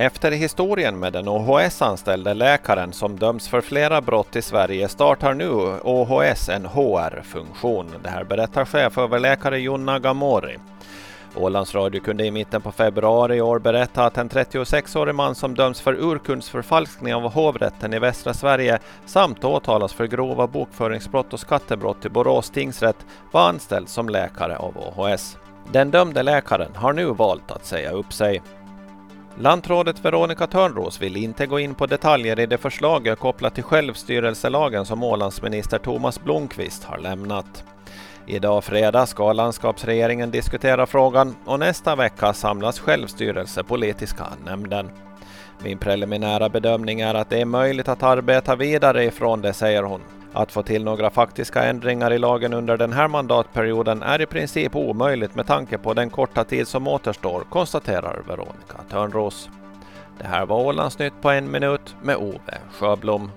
Efter historien med den OHS-anställde läkaren som döms för flera brott i Sverige startar nu OHS en HR-funktion. Det här berättar cheföverläkare Jonna Gamori. Ålands Radio kunde i mitten på februari i år berätta att en 36-årig man som döms för urkundsförfalskning av hovrätten i västra Sverige samt åtalas för grova bokföringsbrott och skattebrott i Borås tingsrätt var anställd som läkare av OHS. Den dömde läkaren har nu valt att säga upp sig. Lantrådet Veronica Törnros vill inte gå in på detaljer i det förslag kopplat till självstyrelselagen som Ålandsminister Thomas Blomqvist har lämnat. Idag fredag ska landskapsregeringen diskutera frågan och nästa vecka samlas självstyrelsepolitiska nämnden. Min preliminära bedömning är att det är möjligt att arbeta vidare ifrån det, säger hon. Att få till några faktiska ändringar i lagen under den här mandatperioden är i princip omöjligt med tanke på den korta tid som återstår, konstaterar Veronica Törnros. Det här var Ålandsnytt på en minut med Ove Sjöblom.